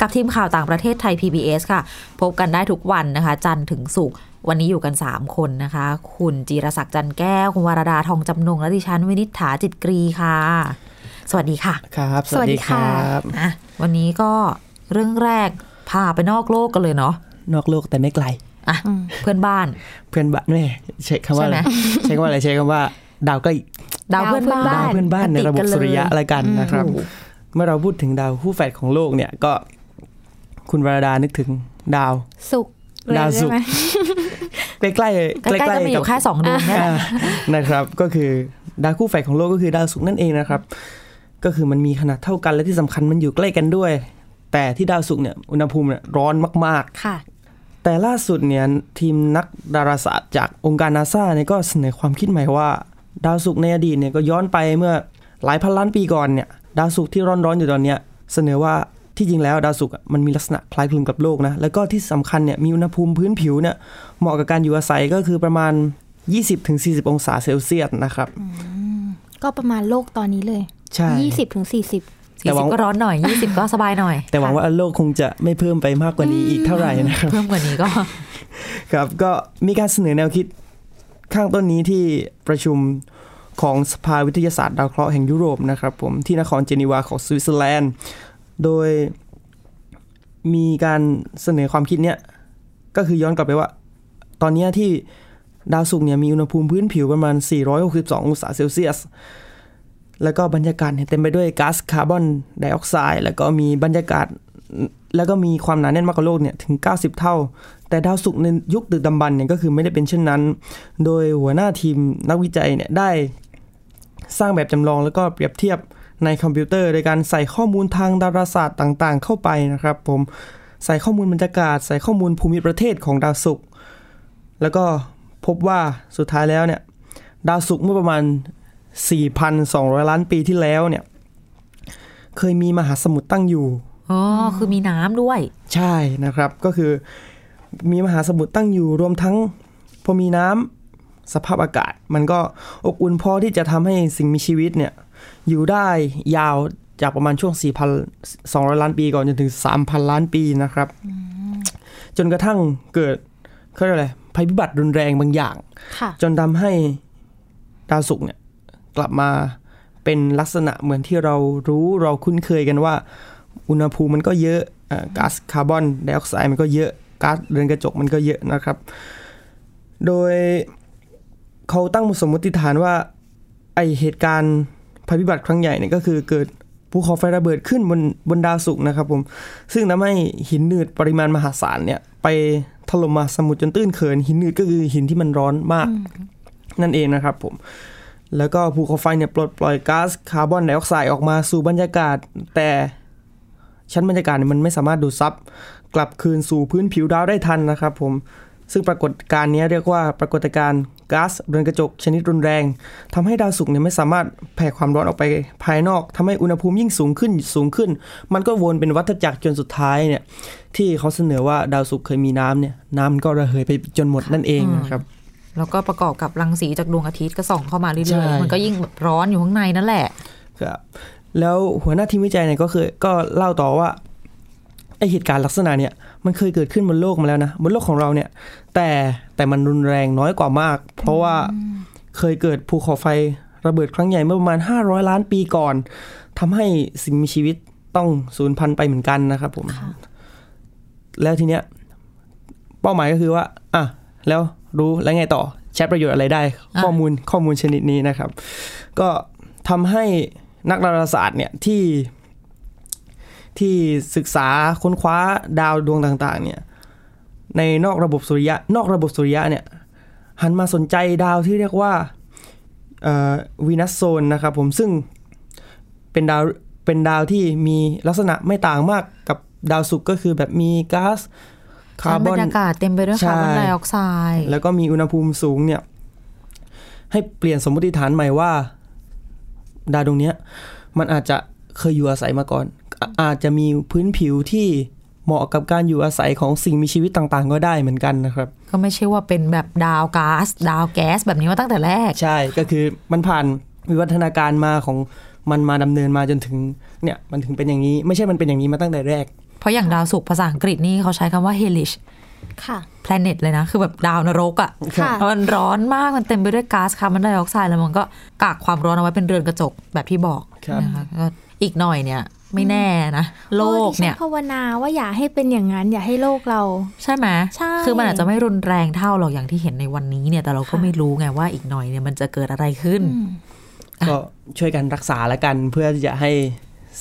กับทีมข่าวต่างประเทศไทย PBS ค่ะ พบกันได้ทุกวันนะคะ จันทร์ถึงศุกร์วันนี้อยู่กัน 3 คนนะคะ คุณจีรศักดิ์จันแก้ว คุณวรดาทองจำนง และดิฉันวินิษฐาจิตกรีค่ะ สวัสดีค่ะ ครับ สวัสดีค่ะอะวันนี้ก็เรื่องแรกพาไปนอกโลกกันเลยเนาะ นอกโลกแต่ไม่ไกล อะ เพื่อนบ้าน เพื่อนบ้านแม่ใช้คำว่าอะไรใช่ไหมใช้คำว่าอะไรใช้คำว่า ดาวใกล้ดาวเพื่อนบ้านดาวเพื่อนบ้านในระบบสุริยะอะไรกันนะครับถูกเมื่อเราพูดถึงดาวคู่แฝดของโลกเนี่ยก็ คุณวราดานึกถึงดาว สุกเลยดาวศุกร์ได้ไหมใกล้ๆใกล้ใกล้ๆๆจะมีอกับยู่แค่สองดวงแค่อ่านะครับ ก็คือดาวคู่แฝดของโลกก็คือดาวศุกร์นั่นเองนะครับ ก็คือมันมีขนาดเท่ากันและที่สำคัญมันอยู่ใกล้กันด้วย แต่ที่ดาวศุกร์เนี่ยอุณหภูมิเนี่ยร้อนมากค่ะๆแต่ล่าสุดเนี่ยทีมนักดาราศาสตร์จากองค์การนาซาเนี่ยก็เสนอความคิดใหม่ว่า ดาวศุกร์ในอดีตเนี่ยก็ย้อนไปเมื่อหลายพันล้านปีก่อนเนี่ย ดาวศุกร์ที่ร้อนๆอยู่ตอนเนี้ยเสนอว่า ที่จริงแล้วดาวศุกร์อะมันมีลักษณะคล้ายคลึงกับโลกนะแล้วก็ที่สำคัญเนี่ยมีอุณหภูมิพื้นผิวเนี่ยเหมาะกับการอยู่อาศัยก็คือประมาณ 20-40 องศาเซลเซียสนะครับก็ประมาณโลกตอนนี้เลยใช่ยี่สิบถึงสี่สิบแต่สี่หวัสิบงก็ร้อนหน่อยยี่สิบก็สบายหน่อย แต่หวังว่าโลกคงจะไม่เพิ่มไปมากกว่านี้อีกเท่าไหร่นะครับเพิ่มกว่านี้ก็ ครับก็มีการเสนอแนวคิดข้างต้นนี้ที่ประชุมของสภาวิทยาศาสตร์ดาวเคราะห์แห่งยุโรปนะครับผมที่นครเจนีวาของสวิตเซอร์แลนด์ โดยมีการเสนอความคิดเนี้ยก็คือย้อนกลับไปว่า ตอนนี้ที่ดาวศุกร์เนี่ยมีอุณหภูมิพื้นผิวประมาณ 462 องศาเซลเซียส แล้วก็บรรยากาศเนี่ยเต็มไปด้วยก๊าซคาร์บอนไดออกไซด์ แล้วก็มีบรรยากาศ แล้วก็มีความหนาแน่นมากกว่าโลกเนี่ยถึง 90 เท่า แต่ดาวศุกร์ในยุคดึกดำบรรเนี่ยก็คือไม่ได้เป็นเช่นนั้น โดยหัวหน้าทีมนักวิจัยเนี่ยได้สร้างแบบจำลองแล้วก็เปรียบเทียบ ในคอมพิวเตอร์ โดยการใส่ข้อมูลทางดาราศาสตร์ต่างๆ เข้าไปนะครับ ผมใส่ข้อมูลบรรยากาศ ใส่ข้อมูลภูมิประเทศของดาวศุกร์แล้วก็พบว่าสุดท้ายแล้วเนี่ยดาวศุกร์เมื่อประมาณ 4,200 ล้านปีที่แล้วเนี่ยเคยมีมหาสมุทรตั้งอยู่อ๋อคือมีน้ำด้วย ใช่นะครับก็คือมีมหาสมุทรตั้งอยู่รวมทั้งพอมีน้ำสภาพอากาศ มันก็อบอุ่นพอที่จะทำให้สิ่งมีชีวิตเนี่ย อยู่ได้ยาวจากประมาณช่วง 4,200 ล้านปีก่อนจนถึง 3,000 ล้านปีนะครับ จนกระทั่งเกิดเขาเรียกอะไรภัยพิบัติรุนแรงบางอย่างค่ะจนทำให้ดาวศุกร์เนี่ยกลับมาเป็นลักษณะเหมือนที่เรารู้เราคุ้นเคยกันว่า อุณหภูมิมันก็เยอะอ่าก๊าซคาร์บอนไดออกไซด์มันก็เยอะก๊าซเรือนกระจกมันก็เยอะนะครับ โดยเขาตั้งสมมติฐานว่าไอเหตุการณ์ ภัยพิบัติครั้งใหญ่เนี่ยก็คือเกิดภูเขาไฟระเบิดขึ้นบนบนดาวศุกร์นะครับผมซึ่งทำให้หินหนืดปริมาณมหาศาลเนี่ยไปถล่มมหาสมุทรจนตื้นเขิน หินหนืดก็คือหินที่มันร้อนมากนั่นเองนะครับผมแล้วก็ภูเขาไฟเนี่ยปลดปล่อยก๊าซคาร์บอนไดออกไซด์ออกมาสู่บรรยากาศ แต่ชั้นบรรยากาศเนี่ยมันไม่สามารถดูดซับกลับคืนสู่พื้นผิวดาวได้ทันนะครับผม ซึ่งปรากฏการณ์นี้เรียกว่าปรากฏการณ์ก๊าซเรือนกระจกชนิดรุนแรงทำให้ดาวศุกร์เนี่ยไม่สามารถแผ่ความร้อนออกไปภายนอกทำให้อุณหภูมิยิ่งสูงขึ้นสูงขึ้น มันก็วนเป็นวัฏจักรจนสุดท้ายเนี่ยที่เขาเสนอว่าดาวศุกร์เคยมีน้ำเนี่ยน้ำมันก็ระเหยไปจนหมดนั่นเองนะครับแล้วก็ประกอบกับรังสีจากดวงอาทิตย์ก็ส่องเข้ามาเรื่ใช่อยๆ มันก็ยิ่งแบบร้อนอยู่ข้างในนั่นแหละ ครับ แล้วหัวหน้าทีมวิจัยเนี่ยก็คือก็เล่าต่อว่า ไอเหตุการณ์ลักษณะเนี่ยมันเคยเกิดขึ้นบนโลกมาแล้วนะบนโลกของเราเนี่ย แต่แต่มันรุนแรงน้อยกว่ามาก เพราะว่าเคยเกิดภูเขาไฟระเบิดครั้งใหญ่เมื่อประมาณ 500 ล้านปีก่อนทำให้สิ่งมีชีวิตต้องสูญพันธุ์ไปเหมือนกันนะครับผมแล้วทีเนี้ยเป้าหมายก็คือว่าอะแล้วรู้แล้วไงต่อใช้ประโยชน์อะไรได้อะข้อมูลข้อมูลชนิดนี้นะครับ ก็ทำให้นักดาราศาสตร์เนี่ยที่ ที่ศึกษาค้นคว้าดาวดวงต่างๆ เนี่ยในนอกระบบสุริยะ นอกระบบสุริยะเนี่ยหันมาสนใจดาวที่เรียกว่าวีนัสโซนนะครับผมซึ่งเป็นดาวเป็นดาวที่มีลักษณะไม่ต่างมากกับดาวศุกร์ก็คือแบบมีก๊าซคาชั้ร์นบบรอนรยากาศเต็มไปด้วยใช่คาร์บอนไดออกไซด์แล้วก็มีอุณหภูมิสูงเนี่ยให้เปลี่ยนสมมติฐานใหม่ว่า ดาวดวงเนี้ยมันอาจจะเคยอยู่อาศัยมาก่อน อะอาจจะมีพื้นผิวที่เหมาะกับการอยู่อาศัยของสิ่งมีชีวิตต่างๆ ก็ได้เหมือนกันนะครับ ก็ไม่ใช่ว่าเป็นแบบดาวก๊าซดาวแก๊สแบบนี้มาตั้งแต่แรก ใช่ก็คือมันผ่านวิวัฒนาการมาของมันมาดำเนินมาจนถึงเนี่ยมันถึงเป็นอย่างนี้ ไม่ใช่มันเป็นอย่างนี้มาตั้งแต่แรก เพราะอย่างดาวศุกร์ภาษาอังกฤษนี่เขาใช้คำว่า hellish ค่ะ planet เลยนะ คือแบบดาวนรกอะค่ะ่ะมันร้อนมาก มันเต็มไปด้วยก๊าซคาร์บอนไดออกไซด์แล้วมันก็กากความร้อนเอาไว้เป็นเรือนกระจกแบบที่บอกครับนะคะก็อีกหน่อยเนี่ย ไม่แน่นะโลกเนี่ยโอ้ดิฉัภาวนาว่าอย่าให้เป็นอย่างนั้น อย่าให้โลกเรา ใช่ไหมใช่คือมันอาจจะไม่รุนแรงเท่าหรอกอย่างที่เห็นในวันนี้เนี่ย แต่เราก็ค่ะไม่รู้ไงว่าอีกหน่อยเนี่ยมันจะเกิดอะไรขึ้นอืมก็ช่วยกันรักษาละกันเพื่อที่จะให้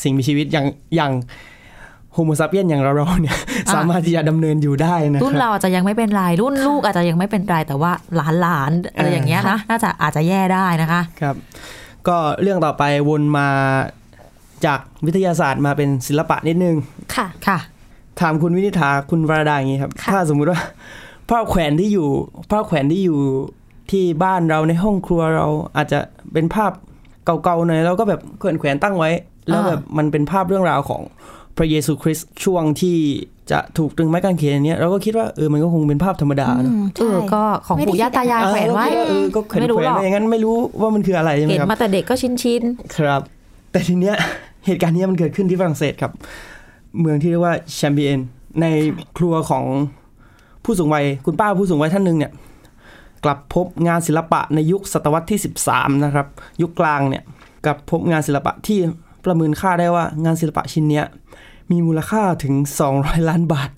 สิ่งมีชีวิตอย่างอย่างโฮโมซาเปียนอย่างเราเราๆเนี่ยอะสามารถที่จะดำเนินอยู่ได้นะครุ่นรับเราอาจจะยังไม่เป็นไรรุ่นลูกอาจจะยังไม่เป็นไรแต่ว่าหลานหลานๆอะไรอย่างเงี้ยนะน่าจะอาจจะแย่ได้นะคะ ครับ ก็เรื่องต่อไปวนมา จากวิทยาศาสตร์มาเป็นศิลปะนิดนึง ค่ะ ค่ะ ถามคุณวินิษฐาคุณวราดาอย่างนี้ครับค่ะถ้าสมมุติว่าภาพแขวนที่อยู่ภาพแขวนที่อยู่ที่บ้านเราในห้องครัวเราอาจจะเป็นภาพเก่าๆหน่อยแล้วก็แบบแขวนแขวนๆตั้งไว้ แล้วอ่าแบบมันเป็นภาพเรื่องราวของพระเยซูคริสต์ช่วงที่จะถูกตรึงไม้กางเขนอันเนี้ยเราก็คิดว่าเออมันก็คงเป็นภาพธรรมดาอืเนอะมเออใช่ก็ของไม่ได้ปู่ย่าตายายแขวนไว้เออเออก็แขวนไม่รู้แขวนหรอกไว้อย่างนั้นไม่รู้ว่ามันคืออะไรใช่ไหมเห็นครับมาแต่เด็กก็ชินชินครับ แต่ทีเนี้ย เหตุการณ์นี้มันเกิดขึ้นที่ฝรั่งเศสครับ เมืองที่เรียกว่าแชมเปียนในครัวของผู้สูงวัยคุณป้าผู้สูงวัยท่านหนึ่งเนี่ยกลับพบงานศิลปะในยุคศตวรรษที่ 13 นะครับ ยุคกลางเนี่ยกลับพบงานศิลปะที่ประเมินค่าได้ว่างานศิลปะชิ้นเนี้ยมีมูลค่าถึง 200 ล้านบาท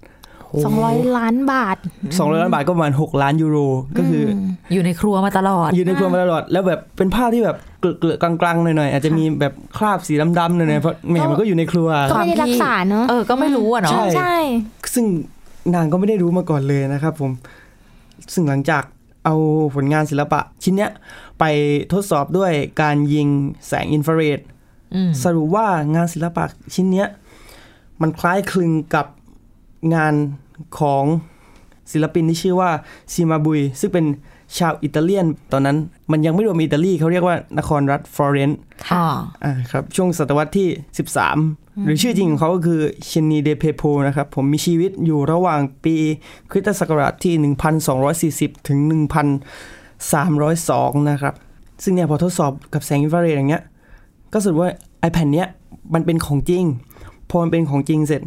สองร้อยล้านบาท 200 ล้านบาทก็ประมาณ 6 ล้านยูโร ก็คืออๆอยู่ในครัวมาตลอด อยู่ในครัวมาตลอด แล้วแบบเป็นภาพที่แบบเกลือะๆกลางๆหน่อยๆ อาจจะมีแบบคราบสีดำๆหน่อยๆ เพราะแหมมันก็อยู่ในครัวก็ไม่ได้รักษาเนอะเออ ก็ไม่รู้อะเนาะใช่ใช่ ซึ่งนางก็ไม่ได้รู้มาก่อนเลยนะครับผม ซึ่งหลังจากเอาผลงานศิลปะ ชิ้นเนี้ยไปทดสอบด้วยการยิงแสงอินฟราเรดอืมสรุปว่างานศิลปะชิ้นเนี้ยมันคล้ายคลึงกับ งานของศิลปินที่ชื่อว่าซิมาบุยซึ่งเป็นชาวอิตาเลียน ตอนนั้นมันยังไม่รวมอิตาลีเขาเรียกว่านครรัฐฟลอเรนซ์อ๋ออ่าครับ ช่วงศตวรรษที่ 13 หรือชื่อจริงของเขาก็คือชินีเดเพโพนะครับ ผมมีชีวิตอยู่ระหว่างปีคริสตศักราชที่ 1240 ถึง 1302 นะครับ ซึ่งเนี่ยพอทดสอบกับแสงอินฟราเรดอย่างเงี้ย ก็สรุปว่า iPad เนี้ยมันเป็นของจริง พอมันเป็นของจริงเสร็จ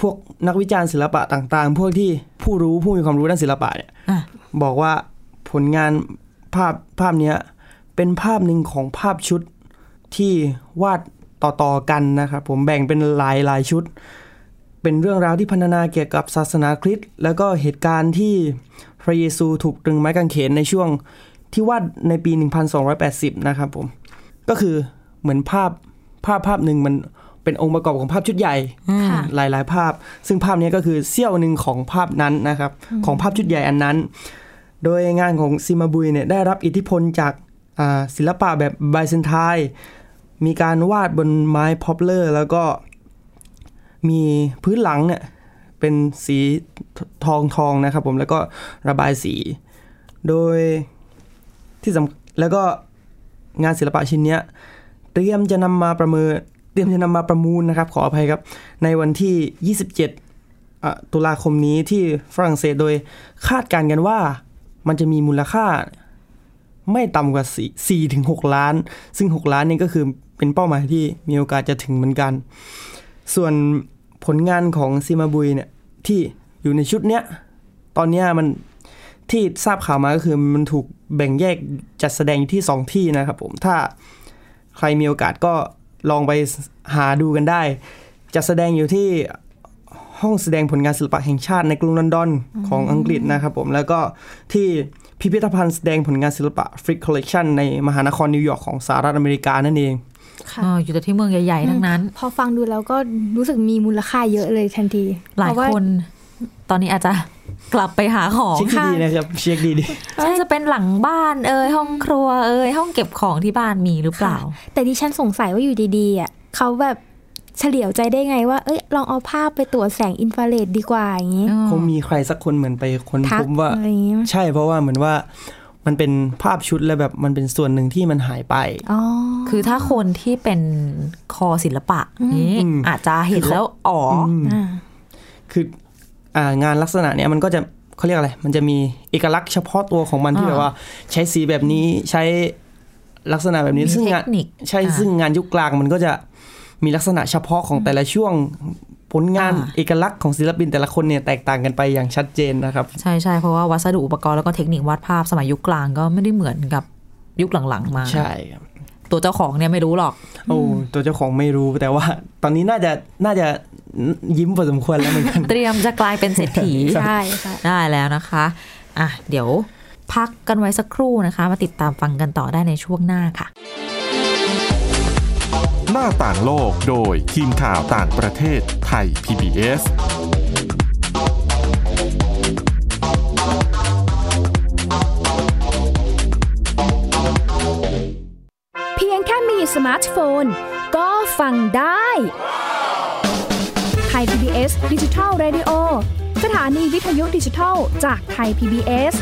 พวกนักวิจารณ์ศิลปะต่างๆ พวกที่ผู้รู้ผู้มีความรู้ด้านศิลปะเนี่ยอะบอกว่าผลงานภาพภาพเนี้ยเป็นภาพหนึ่งของภาพชุดที่วาดต่อๆกันนะครับผมแบ่งเป็นหลายหลายชุด เป็นเรื่องราวที่พรรณนาเกี่ยวกับศาสนาคริสต์แล้วก็เหตุการณ์ที่พระเยซูถูกตรึงไม้กางเขนในช่วงที่วาดในปี 1280 นะครับผม ก็คือเหมือนภาพภาพภาพหนึ่งมัน เป็นองค์ประกอบของภาพชุดใหญ่ค่ะหลาย ๆ ภาพ ซึ่งภาพนี้ก็คือเสี้ยวหนึ่งของภาพนั้นนะครับ ของภาพชุดใหญ่อันนั้น โดยงานของซิมาบุยเนี่ยได้รับอิทธิพลจากอ่าศิลปะแบบไบเซนไทน์มีการวาดบนไม้พอปเลอร์ แล้วก็มีพื้นหลังเนี่ยเป็นสีทองทองๆนะครับผมแล้วก็ระบายสี โดยที่สำแล้วก็งานศิลปะชิ้นเนี้ยเตรียมจะนำมาประเมิน เตรียมจะนำมาประมูลนะครับ ขออภัยครับ ในวันที่ 27 ตุลาคมนี้ที่ฝรั่งเศสโดยคาดการณ์กันว่ามันจะมีมูลค่าไม่ต่ำกว่า4 4ถึง6ล้าน ซึ่ง 6 ล้านนี่ก็คือเป็นเป้าหมายที่มีโอกาสจะถึงเหมือนกัน ส่วนผลงานของซิมาบุยเนี่ยที่อยู่ในชุดเนี้ย ตอนเนี้ยมันที่ทราบข่าวมาก็คือมันถูกแบ่งแยกจัดแสดงอยู่ที่ 2 ที่นะครับผม ถ้าใครมีโอกาสก็ ลองไปหาดูกันได้ จะแสดงอยู่ที่ห้องแสดงผลงานศิลปะแห่งชาติในกรุงลอนดอนของอังกฤษนะครับผม แล้วก็ที่พิพิธภัณฑ์แสดงผลงานศิลปะ Frick Collection ในมหานครนิวยอร์กของสหรัฐอเมริกานั่นเองค่ะอ๋ออยู่แต่ที่เมืองใหญ่ ๆ ทั้งนั้น พอฟังดูแล้วก็รู้สึกมีมูลค่าเยอะเลยทันที หลายเพระว่คน ตอนนี้อาจจะกลับไปหาของเช็คดีๆนะครับเช็คดีดีใช่จะเป็นหลังบ้านเอ่ยห้องครัวเอ่ยห้องเก็บของที่บ้านมีหรือเปล่า แต่ดิฉันสงสัยว่าอยู่ดีๆอะเขาแบบเฉลียวใจได้ไงว่า เอ้ย ลองเอาภาพไปตรวจแสงอินฟราเรดดีกว่าอย่างงี้คงมีใครสักคนเหมือนไปคนทัพกบว่าอะไรอย่างงี้ใช่เพราะว่าเหมือนว่ามันเป็นภาพชุดแล้วแบบมันเป็นส่วนหนึ่งที่มันหายไปอ๋อคือถ้าคนที่เป็นคอศิลปะนี้อืมอาจจะเห็นแล้ว อ๋ออมอ่าคืออ่า งานลักษณะเนี้ยมันก็จะเขาเรียกอะไร มันจะมีเอกลักษณ์เฉพาะตัวของมันที่อ่าแบบว่า ใช้สีแบบนี้ใช้ลักษณะแบบนี้มีซึ่งเทงานคนิคใช่อ่าซึ่งงานยุคกลางมันก็จะมีลักษณะเฉพาะของแต่ละช่วงผลงานอ่าเอกลักษณ์ของศิลปินแต่ละคนเนี่ยแตกต่างกันไปอย่างชัดเจนนะครับ ใช่ใช่เพราะว่าวัสดุอุปกรณ์แล้วก็เทคนิควาดภาพสมัยยุคกลางก็ไม่ได้เหมือนกับยุคหลังๆมา ใช่ครับ ตัวเจ้าของเนี่ยไม่รู้หรอก โอ้ตัวเจ้าของไม่รู้แต่ว่า ตอนนี้น่าจะน่าจะยิ้มพอสมควรแล้วเหมือนกัน เตรียมจะกลายเป็นเศรษฐีใช่ค่ะได้แล้วนะคะอะเดี๋ยวพักกันไว้สักครู่นะคะ มาติดตามฟังกันต่อได้ในช่วงหน้าค่ะ หน้าต่างโลกโดยทีมข่าวต่างประเทศไทย PBS สมาร์ทโฟน ก็ฟังได้ไทย PBS Digital Radio สถานีวิทยุดิจิทัลจากไทย PBS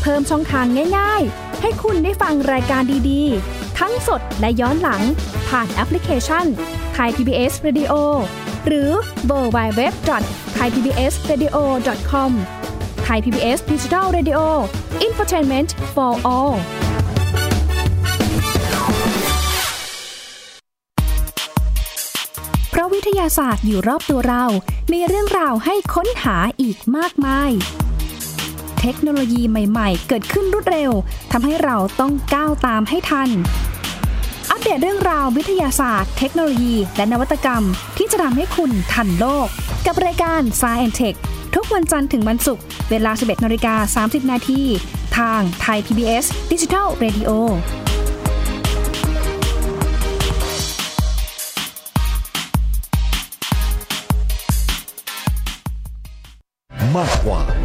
เพิ่มช่องทางง่าย ๆ ให้คุณได้ฟังรายการดีๆ ทั้งสดและย้อนหลัง ผ่านแอปพลิเคชันไทย PBS Radio หรือเวอร์บายเว็บไทย PBS Radio com ไทย PBS Digital Radio infotainment for all ทยาศาสตร์อยู่รอบตัวเรา มีเรื่องราวให้ค้นหาอีกมากมาย เทคโนโลยีใหม่ ๆ เกิดขึ้นรวดเร็ว ทำให้เราต้องก้าวตามให้ทัน อัปเดตเรื่องราววิทยาศาสตร์ เทคโนโลยี และนวัตกรรม ที่จะทำให้คุณทันโลก กับรายการ s c i e n t e c h ทุกวันจันทร์ถึงวันศุกร์เวลา 11นาฬิกา30 นาทีทางไทย PBS Digital Radio ม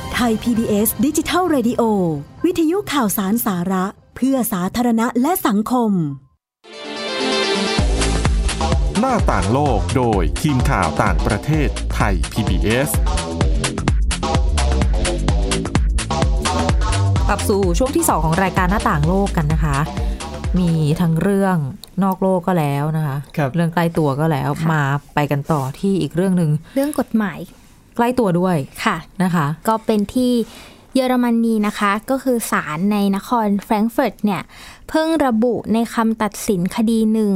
ไทย PBS ดิจิทัล Radio วิทยุข่าวสารสาระ เพื่อสาธารณะและสังคม หน้าต่างโลกโดยทีมข่าวต่างประเทศไทย PBS กลับสู่ช่วงที่ 2 ของรายการหน้าต่างโลกกันนะคะ มีทั้งเรื่องนอกโลกก็แล้วนะคะครับเรื่องใกล้ตัวก็แล้วค่ะมาไปกันต่อที่อีกเรื่องหนึ่งเรื่องกฎหมายใก ล้ตัวด้วยค่ะนะคะ ก็เป็นที่เยอรมนีนะคะ ก็คือศาลในนครแฟรงก์เฟิร์ตเนี่ย เพิ่งระบุในคำตัดสินคดีหนึ่ง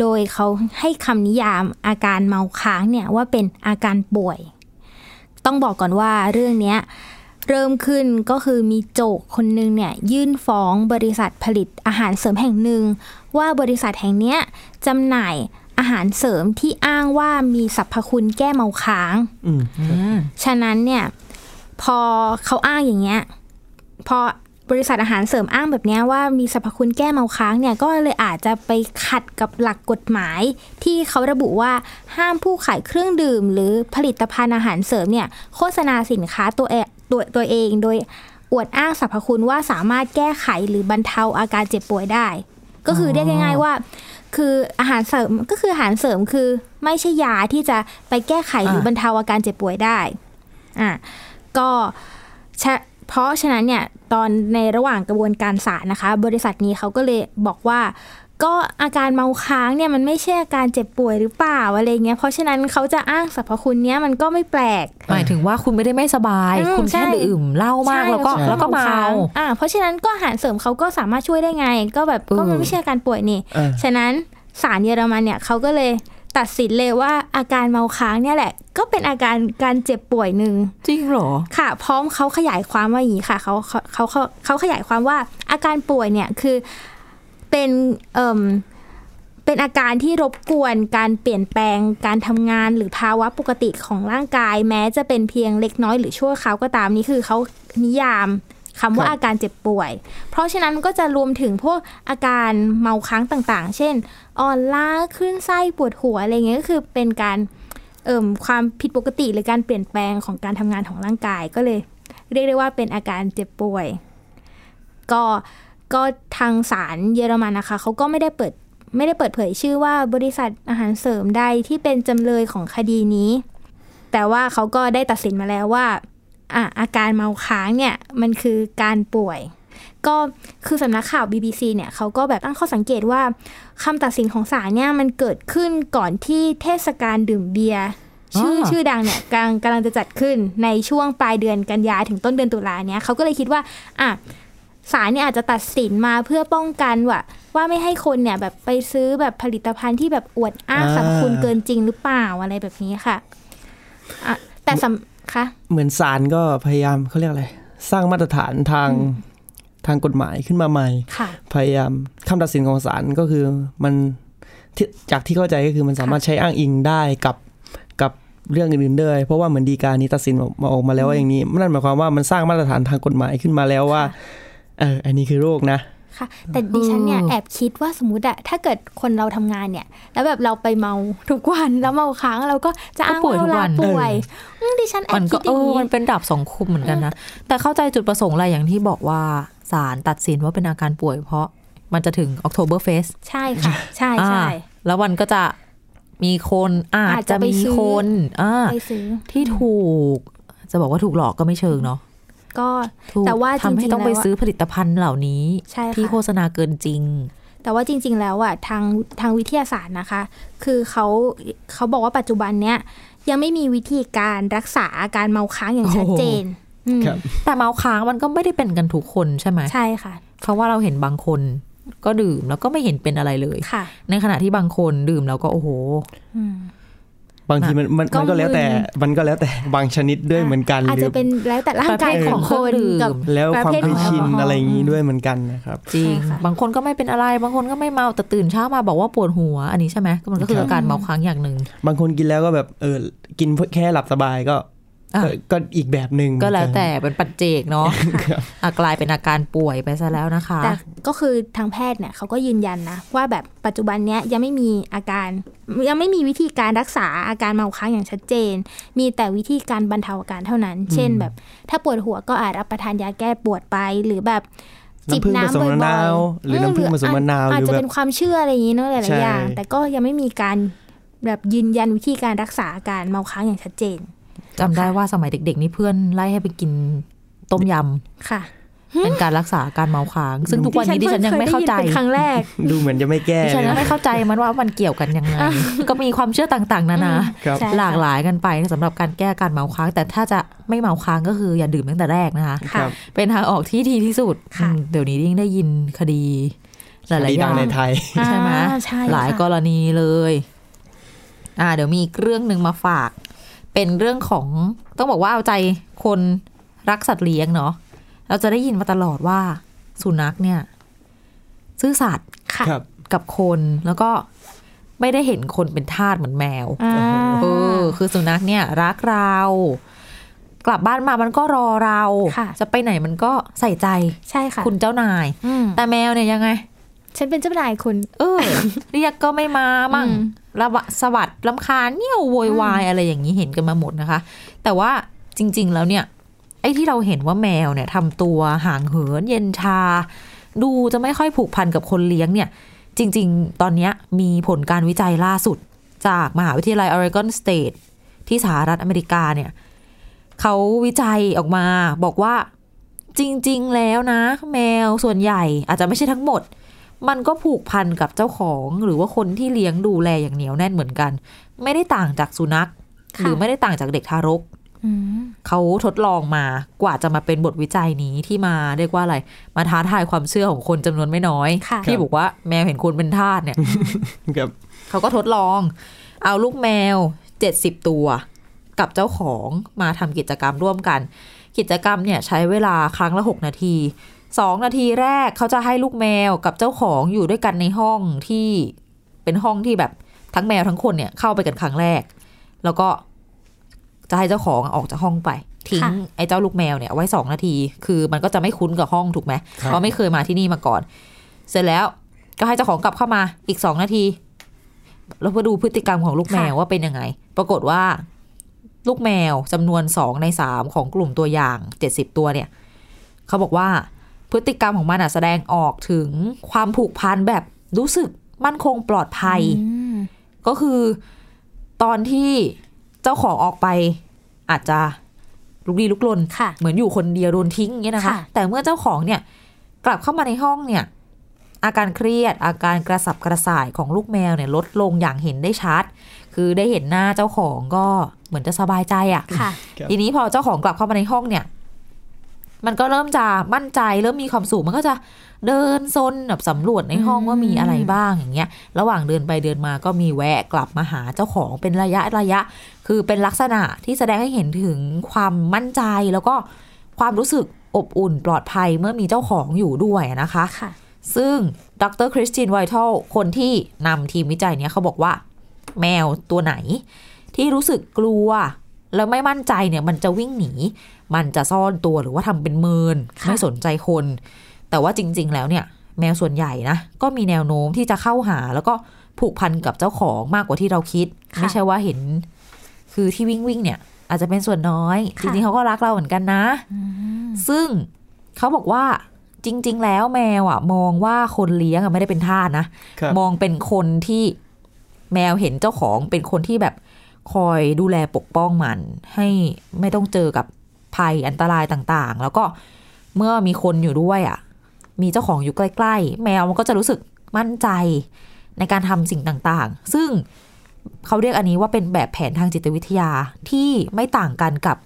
โดยเขาให้คำนิยามอาการเมาค้างเนี่ยว่าเป็นอาการป่วย ต้องบอกก่อนว่าเรื่องเนี้ยเริ่มขึ้นก็คือมีโจกคนหนึงเนี่ยยื่นฟ้องบริษัทผลิตอาหารเสริมแห่งหนึ่ง ว่าบริษัทแห่งเนี้ยจำหน่าย อาหารเสริมที่อ้างว่ามีสรรพคุณแก้เมาค้างอืมฉะนั้นเนี่ย พอเขาอ้างอย่างเงี้ย พอบริษัทอาหารเสริมอ้างแบบเนี้ยว่ามีสรรพคุณแก้เมาค้างเนี่ยก็เลยอาจจะไปขัดกับหลักกฎหมาย ที่เขาระบุว่าห้ามผู้ขายเครื่องดื่ม หรือผลิตภัณฑ์อาหารเสริมเนี่ยโฆษณาสินค้าตัวเองตัวตัวเอง โดยอวดอ้างสรรพคุณว่าสามารถแก้ไขหรือบรรเทาอาการเจ็บป่วยได้ ก็คือเรียกง่ายๆว่า คืออาหารเสริมก็คืออาหารเสริมคือไม่ใช่ยาที่จะไปแก้ไขหรืออ่าบรรเทาอาการเจ็บป่วยได้อะก็ฉะเพราะฉะนั้นเนี่ยตอนในระหว่างกระบวนการศาลนะคะ บริษัทนี้เขาก็เลยบอกว่า ก็อาการเมาค้างเนี่ยมันไม่ใช่อาการเจ็บป่วยหรือเปล่าอะไรเงี้ยเพราะฉะนั้นเขาจะอ้างสรรพคุณเนี้ยมันก็ไม่แปลก หมายถึงว่าคุณไม่ได้ไม่สบายอืมคุณแค่ใช่ดื่มเหล้ามากใช่แล้วก็ใช่แล้วก็เมาค้งอ่าเพราะฉะนั้นก็อาหารเสริมเขาก็สามารถช่วยได้ไง ก็แบบก็มันไม่ใช่อาการป่วยนี่เออฉะนั้นศาลเยอรมันเนี่ยเขาก็เลยตัดสินเลยว่าอาการเมาค้างเนี่ยแหละ ก็เป็นอาการการเจ็บป่วยหนึ่งจริงเหรอ ค่ะ พร้อมเขาขยายความว่าอย่างนี้ค่ะเขาเขาเขาเขาเขาขยายความว่าอาการป่วยเนี่ยคือ เเป็นเอ่มเป็นอาการที่รบกวนการเปลี่ยนแปลงการทำงานหรือภาวะปกติของร่างกาย แม้จะเป็นเพียงเล็กน้อยหรือชั่วคราวก็ตามนี่คือเขานิยามคำว่าครับอาการเจ็บป่วย เพราะฉะนั้นก็จะรวมถึงพวกอาการเมาค้างต่างๆ เช่น อ่อนล้าขึ้นไส้ปวดหัวอะไรเงี้ยก็คือเป็นการเอ่มความผิดปกติหรือการเปลี่ยนแปลงของการทำงานของร่างกายก็เลย เรียกได้ว่าเป็นอาการเจ็บป่วย ก็ ก็ทางศาลเยอรมันนะคะเขาก็ไม่ได้เปิดไม่ได้เปิดเผยชื่อว่าบริษัทอาหารเสริมใดที่เป็นจำเลยของคดีนี้ แต่ว่าเขาก็ได้ตัดสินมาแล้วว่าอะอาการเมาค้างเนี่ยมันคือการป่วย ก็คือสำนักข่าว BBC เนี่ยเขาก็แบบตั้งข้อสังเกตว่าคำตัดสินของศาลเนี่ยมันเกิดขึ้นก่อนที่เทศกาลดื่มเบียร์ชื่ออ่าชื่อดังเนี่ยกำลังกำลังจะจัดขึ้นในช่วงปลายเดือนกันยาถึงต้นเดือนตุลาเนี่ยเขาก็เลยคิดว่าอะ ศาลเนี่ยอาจจะตัดสินมาเพื่อป้องกันว่าว่าไม่ให้คนเนี่ยแบบไปซื้อแบบผลิตภัณฑ์ที่แบบอวดอ้างอ่าสรรพคุณเกินจริงหรือเปล่าอะไรแบบนี้ค่ะอะแต่สำคะเหมือนศาลก็พยายามเขาเรียกอะไร สร้างมาตรฐานทางทางกฎหมายขึ้นมาใหม่ค่ะพยายามคำตัดสินของศาลก็คือมันที่จากที่เข้าใจก็คือมันสามารถใช้อ้างอิงได้กับกับเรื่องอื่นๆด้วยเพราะว่าเหมือนดีการนี้ตัดสินออกมาออกมาแล้วว่าอย่างนี้นั่นหมายความว่ามันสร้างมาตรฐานทางกฎหมายขึ้นมาแล้วว่า เอออันนี้คือโรคนะค่ะแต่ดิฉันเนี่ยเออแอบคิดว่าสมมติอะถ้าเกิดคนเราทำงานเนี่ย แล้วแบบเราไปเมาทุกวันแล้วเมาค้างเราก็จะอ้างก็ป่วยว่าทุกเราวันป่วยอืมดิฉันแอบมันคิก็ดอเอย่างอนี้มันเป็นดาบสองคมเหมือนกันนะ แต่เข้าใจจุดประสงค์อะไรอย่างที่บอกว่าศาลตัดสินว่าเป็นอาการป่วยเพราะมันจะถึง October Fest ใช่ค่ะ ใช่ใช่อ่าแล้วมันก็จะมีคนอาจอาจจะจะไปมีซื้อคนอ่าไปซื้อที่ถูก จะบอกว่าถูกหลอกก็ไม่เชิงเนาะ ก็ถูกแต่ว่าจทำให้ริงๆต้องไปแล้วอะซื้อผลิตภัณฑ์เหล่านี้ใช่ค่ะที่โฆษณาเกินจริง แต่ว่าจริง ๆ แล้วอะทางทางวิทยาศาสตร์นะคะ คือเขาเขาบอกว่าปัจจุบันเนี้ยยังไม่มีวิธีการรักษาอาการเมาค้างอย่างชัดเจนอืมครับแต่เมาค้างมันก็ไม่ได้เป็นกันทุกคนใช่ไหมใช่ค่ะ เพราะว่าเราเห็นบางคนก็ดื่มแล้วก็ไม่เห็นเป็นอะไรเลยค่ะในขณะที่บางคนดื่มแล้วก็โอ้โหอืม บางทีมันมันก็มันก็แล้วแต่มึนมันก็แล้วแต่บางชนิดด้วยเหมือนกันอาจหรืจะอเป็นแล้วแต่ร่างกายประเภทของของคนเครื่องดื่มกับแล้วความประเภทคุ้นชินของแอลกอฮอล์อะไรอย่างนี้ด้วยเหมือนกันนะครับจริงใช่ค่ะบางคนก็ไม่เป็นอะไร บางคนก็ไม่เมาแต่ตื่นเช้ามาบอกว่าปวดหัวอันนี้ใช่ไหมก็มันก็คืออาการเมาค้างอย่างหนึ่งบางคนกินแล้วก็แบบเออกินแค่หลับสบายก็อะ ก็ก็อีกแบบหนึ่งก็แล้วแต่เป็นปัจเจกเนาะครับอะกลายเป็นอาการป่วยไปซะแล้วนะคะ แต่ก็คือทางแพทย์เนี่ยเขาก็ยืนยันนะ ว่าแบบปัจจุบันเนี้ยยังไม่มีอาการ ยังไม่มีวิธีการรักษาอาการเมาค้างอย่างชัดเจน มีแต่วิธีการบรรเทาอาการเท่านั้น เช่นแบบ ถ้าปวดหัวก็อาจรับประทานยาแก้ปวดไปหรือแบบจิบน้ำผึ้งผสมน้ำบ่อยมะนาวๆหรือน้ำผึ้งผสมมะนาวอาจหรือจะแบบเป็นความเชื่ออะไรอย่างนี้เนอะหลายใช่ๆอย่าง แต่ก็ยังไม่มีการแบบยืนยันวิธีการรักษาอาการเมาค้างอย่างชัดเจน จำได้ว่าสมัยเด็ก ๆ นี่เพื่อนไล่ให้ไปกินต้มยค่ะำเป็นการรักษาอาการเมาค้าง ซึ่งทุกวันนี้ดิฉันยังไม่เข้าใจดิฉันพิ่งคยได้ยินเป็นครั้งแรก ดูเหมือนจะไม่แก้ดิฉันเลยังยไม่เข้าใจมันว่ามันเกี่ยวกันยังไง ก็มีความเชื่อต่างๆ นานาครับใช่ค่ะหลากหลายกันไปสำหรับการแก้อาการเมาค้าง แต่ถ้าจะไม่เมาค้างก็คืออย่าดื่มตั้งแต่แรกนะคะครัค่ะบเป็นทางออกที่ดีที่สุดค่ะอืมเดี๋ยวนี้ยิ่งได้ยินคดีหลายๆอดัย่างงในไทยใช่ไหมอ่าใช่หลายค่ะกรณีเลย อ่า เดี๋ยวมีอีกเรื่องหนึ่งมาฝาก เป็นเรื่องของต้องบอกว่าเอาใจคนรักสัตว์เลี้ยงเนาะเราจะได้ยินมาตลอดว่าสุนัขเนี่ย ซื่อสัตย์ค่ะครับกับคนแล้วก็ไม่ได้เห็นคนเป็นทาสเหมือนแมวอ่าเออคือสุนัขเนี่ย รักเรา กลับบ้านมามันก็รอเราค่ะจะไปไหนมันก็ใส่ใจใช่ค่ะ คุณเจ้านายอืมแต่แมวเนี่ยยังไง ฉันเป็นเจ้านายคุณ เออ เรียกก็ไม่มามั่งอืม ระบะสวัสดลำคาญเนี่ยโวยวายอะไรอย่างนี้เห็นกันมาหมดนะคะ แต่ว่าจริง ๆ แล้วเนี่ย ไอ้ที่เราเห็นว่าแมวเนี่ยทำตัวห่างเหินเย็นชา ดูจะไม่ค่อยผูกพันกับคนเลี้ยงเนี่ย จริง ๆ ตอนนี้มีผลการวิจัยล่าสุด จากมหาวิทยาลัย Oregon State ที่สหรัฐอเมริกาเนี่ยเขาวิจัยออกมาบอกว่าจริง ๆ แล้วนะ แมวส่วนใหญ่อาจจะไม่ใช่ทั้งหมด มันก็ผูกพันกับเจ้าของหรือว่าคนที่เลี้ยงดูแลอย่างเหนียวแน่นเหมือนกัน ไม่ได้ต่างจากสุนัขค่ะหรือไม่ได้ต่างจากเด็กทารกอืมเขาทดลองมากว่าจะมาเป็นบทวิจัยนี้ที่มาเรียกว่าอะไร มาท้าทายความเชื่อของคนจำนวนไม่น้อยค่ะที่บอกว่าแมวเห็นคนเป็นทาสเนี่ยครับเขาก็ทดลอง เอาลูกแมวเจ็ดสิบตัวกับเจ้าของมาทำกิจกรรมร่วมกัน กิจกรรมเนี่ยใช้เวลาครั้งละหกนาที สองนาทีแรกเขาจะให้ลูกแมวกับเจ้าของอยู่ด้วยกันในห้องที่เป็นห้องที่แบบทั้งแมวทั้งคนเนี่ยเข้าไปกันครั้งแรก แล้วก็จะให้เจ้าของออกจากห้องไป ทิ้งค่ะไอ้เจ้าลูกแมวเนี่ยไว้สองนาที คือมันก็จะไม่คุ้นกับห้องถูกไหมเพราะไม่เคยมาที่นี่มาก่อน เสร็จแล้วก็ให้เจ้าของกลับเข้ามาอีกสองนาทีแล้วเพื่อดูพฤติกรรมของลูกแมวว่าเป็นยังไง ปรากฏว่า ลูกแมวจำนวนสองในสามของกลุ่มตัวอย่างเจ็ดสิบตัวเนี่ย เขาบอกว่า พฤติกรรมของมันอะแสดงออกถึงความผูกพันแบบรู้สึกมั่นคงปลอดภัย ก็คือตอนที่เจ้าของออกไปอาจจะลุกลี้ลุกลนค่ะเหมือนอยู่คนเดียวโดนทิ้งอย่างเงี้ยนะคะค่ะแต่เมื่อเจ้าของเนี่ยกลับเข้ามาในห้องเนี่ย อาการเครียดอาการกระสับกระส่ายของลูกแมวเนี่ยลดลงอย่างเห็นได้ชัด คือได้เห็นหน้าเจ้าของก็เหมือนจะสบายใจอะ่ะค่ะครับทีนี้พอเจ้าของกลับเข้ามาในห้องเนี่ย มันก็เริ่มจะมั่นใจเริ่มมีความสุขมันก็จะเดินซนแบบสำรวจในห้องว่ามีอะไรบ้างอย่างเงี้ย ระหว่างเดินไปเดินมาก็มีแวะกลับมาหาเจ้าของเป็นระยะระยะ คือเป็นลักษณะที่แสดงให้เห็นถึงความมั่นใจแล้วก็ความรู้สึกอบอุ่นปลอดภัยเมื่อมีเจ้าของอยู่ด้วยนะคะค่ะซึ่งดรคริสตินไวทัลคนที่นำทีมวิจัยเนี้ยเขาบอกว่า แมวตัวไหนที่รู้สึกกลัว แล้วไม่มั่นใจเนี่ยมันจะวิ่งหนี มันจะซ่อนตัวหรือว่าทำเป็นเมินค่ะไม่สนใจคน แต่ว่าจริง ๆ แล้วเนี่ย แมวส่วนใหญ่นะก็มีแนวโน้มที่จะเข้าหา แล้วก็ผูกพันกับเจ้าของมากกว่าที่เราคิด ไม่ใช่ว่าเห็น คือที่วิ่งวิ่งๆเนี่ย อาจจะเป็นส่วนน้อย จริงๆเขาก็รักเราเหมือนกันนะ ซึ่งเขาบอกว่าจริง ๆ แล้วแมวอะ มองว่าคนเลี้ยงอะไม่ได้เป็นทาสนะครับมองเป็นคนที่แมวเห็นเจ้าของเป็นคนที่แบบ คอยดูแลปกป้องมัน ให้ไม่ต้องเจอกับภัยอันตรายต่างๆ แล้วก็เมื่อมีคนอยู่ด้วยอะ มีเจ้าของอยู่ใกล้ๆ แมวมันก็จะรู้สึกมั่นใจในการทำสิ่งต่างๆ ซึ่งเขาเรียกอันนี้ว่าเป็นแบบแผนทางจิตวิทยาที่ไม่ต่างกันกับ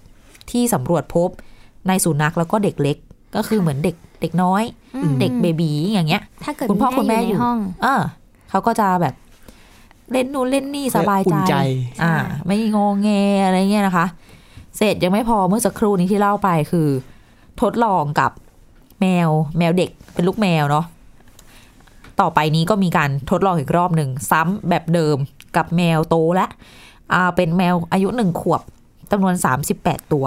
ที่สำรวจพบในสุนัขแล้วก็เด็กเล็ก ก็คือเหมือนเด็กเด็กน้อย เด็กเบบีอย่างเงี้ย ถ้าเกิดคุณพ่อคุณแม่ยู่อยู่ในห้อง เออเขาก็จะแบบ เล่นนู่นเล่นนี่สบายอุ่ใจนใจ อ่า ไม่งอแงอะไรเงี้ยนะคะ เสร็จยังไม่พอเมื่อสักครู่นี้ที่เล่าไปคือ ทดลองกับแมวแมวเด็กเป็นลูกแมวเนาะต่อไปนี้ก็มีการทดลองอีกรอบหนึ่งซ้ำแบบเดิมกับแมวโตและอ่าเป็นแมวอายุหนึ่งขวบจำนวนสามสิบแปดตัว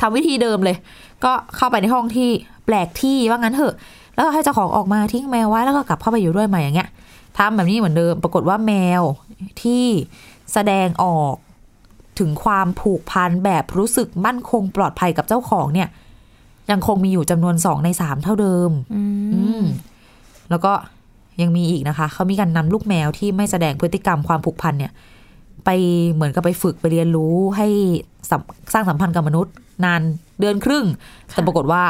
ทำวิธีเดิมเลย ก็เข้าไปในห้องที่แปลกที่ว่างั้นเถอะ แล้วก็ให้เจ้าของออกมาทิ้งแมวไว้แล้วก็กลับเข้าไปอยู่ด้วยใหม่อย่างเงี้ย ทำแบบนี้เหมือนเดิม ปรากฏว่าแมวที่แสดงออกถึงความผูกพันแบบรู้สึกมั่นคงปลอดภัยกับเจ้าของเนี่ย ยังคงมีอยู่จำนวนสองในสามเท่าเดิมอืมแล้วก็ยังมีอีกนะคะ เขามีการนำลูกแมวที่ไม่แสดงพฤติกรรมความผูกพันเนี่ย ไปเหมือนกับไปฝึกไปเรียนรู้ให้สัมสร้างสัมพันธ์กับมนุษย์ นานเดือนครึ่ง แต่ปรากฏว่า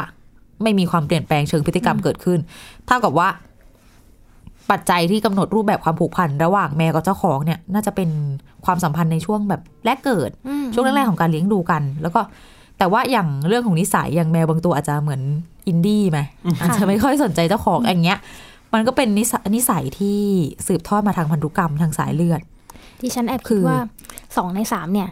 ไม่มีความเปลี่ยนแปลงเชิงพฤติกรรมเกิดขึ้น เท่ากับว่า ปัจจัยที่กำหนดรูปแบบความผูกพันระหว่างแมวกับเจ้าของเนี่ย น่าจะเป็นความสัมพันธ์ในช่วงแบบแรกเกิด ช่วงแรกๆของการเลี้ยงดูกัน แล้วก็แต่ว่าอย่างเรื่องของนิสัยอย่างแมวบางตัวอาจจะเหมือนอินดี้ไหมอาจจะไม่ค่อยสนใจเจ้าของอย่างเงี้ย มันก็เป็นนิสัยนิสัยที่สืบทอดมาทางพันธุกรรมทางสายเลือดที่ฉันแอบคืคิดอว่าสองในสามเนี่ย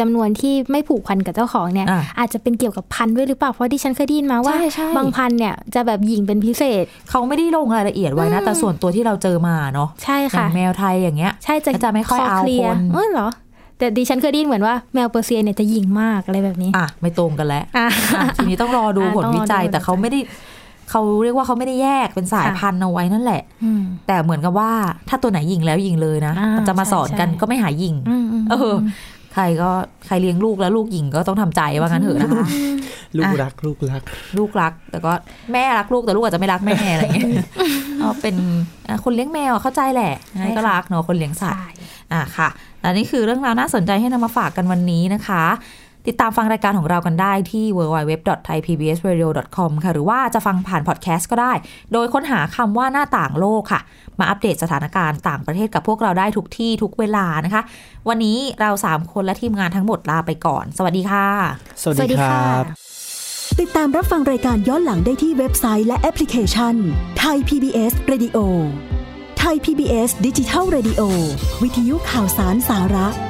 จำนวนที่ไม่ผูกพันกับเจ้าของเนี่ยอะอาจจะเป็นเกี่ยวกับพันธุ์ด้วยหรือเปล่าเพราะที่ฉันเคยได้ยินมาว่าใช่ใช่บางพันธุ์เนี่ยจะแบบหยิ่งเป็นพิเศษ เขาไม่ได้ลงรายละเอียดไว้นะแต่ส่วนตัวที่เราเจอมาเนาะใช่อย่าค่ะงแมวไทยอย่างเงี้ยใช่จะก็จะไม่ค่อยเอาเคลียร์คนเออเหรอแต่ดิฉันเคยได้ยินเหมือนว่าแมวเปอร์เซียเนี่ยจะหยิ่งมากอะไรแบบนี้อะไม่ตรงกันแล้วอะอะทีนี้ต้องรอดูอะผลต้องรอวิจัยดูผลแต่เขาวิจัยไม่ได้เขาเรียกว่าเขาไม่ได้แยกเป็นสายค่ะพันธุ์เอาไว้นั่นแหละอืมแต่เหมือนกับว่าถ้าตัวไหนยิงแล้วยิงเลยนะอ่ามันจะมาสอนกันใช่ใช่ก็ไม่หายิงอืมอืมเออ ใครก็ใครเลี้ยงลูกแล้วลูกหญิงก็ต้องทำใจว่างั้นเถอะนะคะ ลูกอะรักลูกรัก ลูกรัก แต่ก็แม่รักลูกแต่ลูกอาจจะไม่รักแม่อะไรอย่างเงี้ยเอาเป็นอะคนเลี้ยงแมวอะเข้าใจแหละยังไงก็รักเนาะคนเลี้ยงสัตว์ใช่อะค่ะและนี่คือเรื่องราวน่าสนใจให้นำมาฝากกันวันนี้นะคะ ติดตามฟังรายการของเรากันได้ที่ www.thaipbsradio.com ค่ะหรือว่าจะฟังผ่านพอดแคสต์ก็ได้ โดยค้นหาคำว่าหน้าต่างโลกค่ะ มาอัปเดตสถานการณ์ต่างประเทศกับพวกเราได้ทุกที่ทุกเวลานะคะ วันนี้เรา 3 คนและทีมงานทั้งหมดลาไปก่อน สวัสดีค่ะ สวัสดีครับติดตามรับฟังรายการย้อนหลังได้ที่เว็บไซต์และแอปพลิเคชันไทย PBS Radio ไทย PBS ดิจิทัล Radio วิทยุข่าวสารสาระ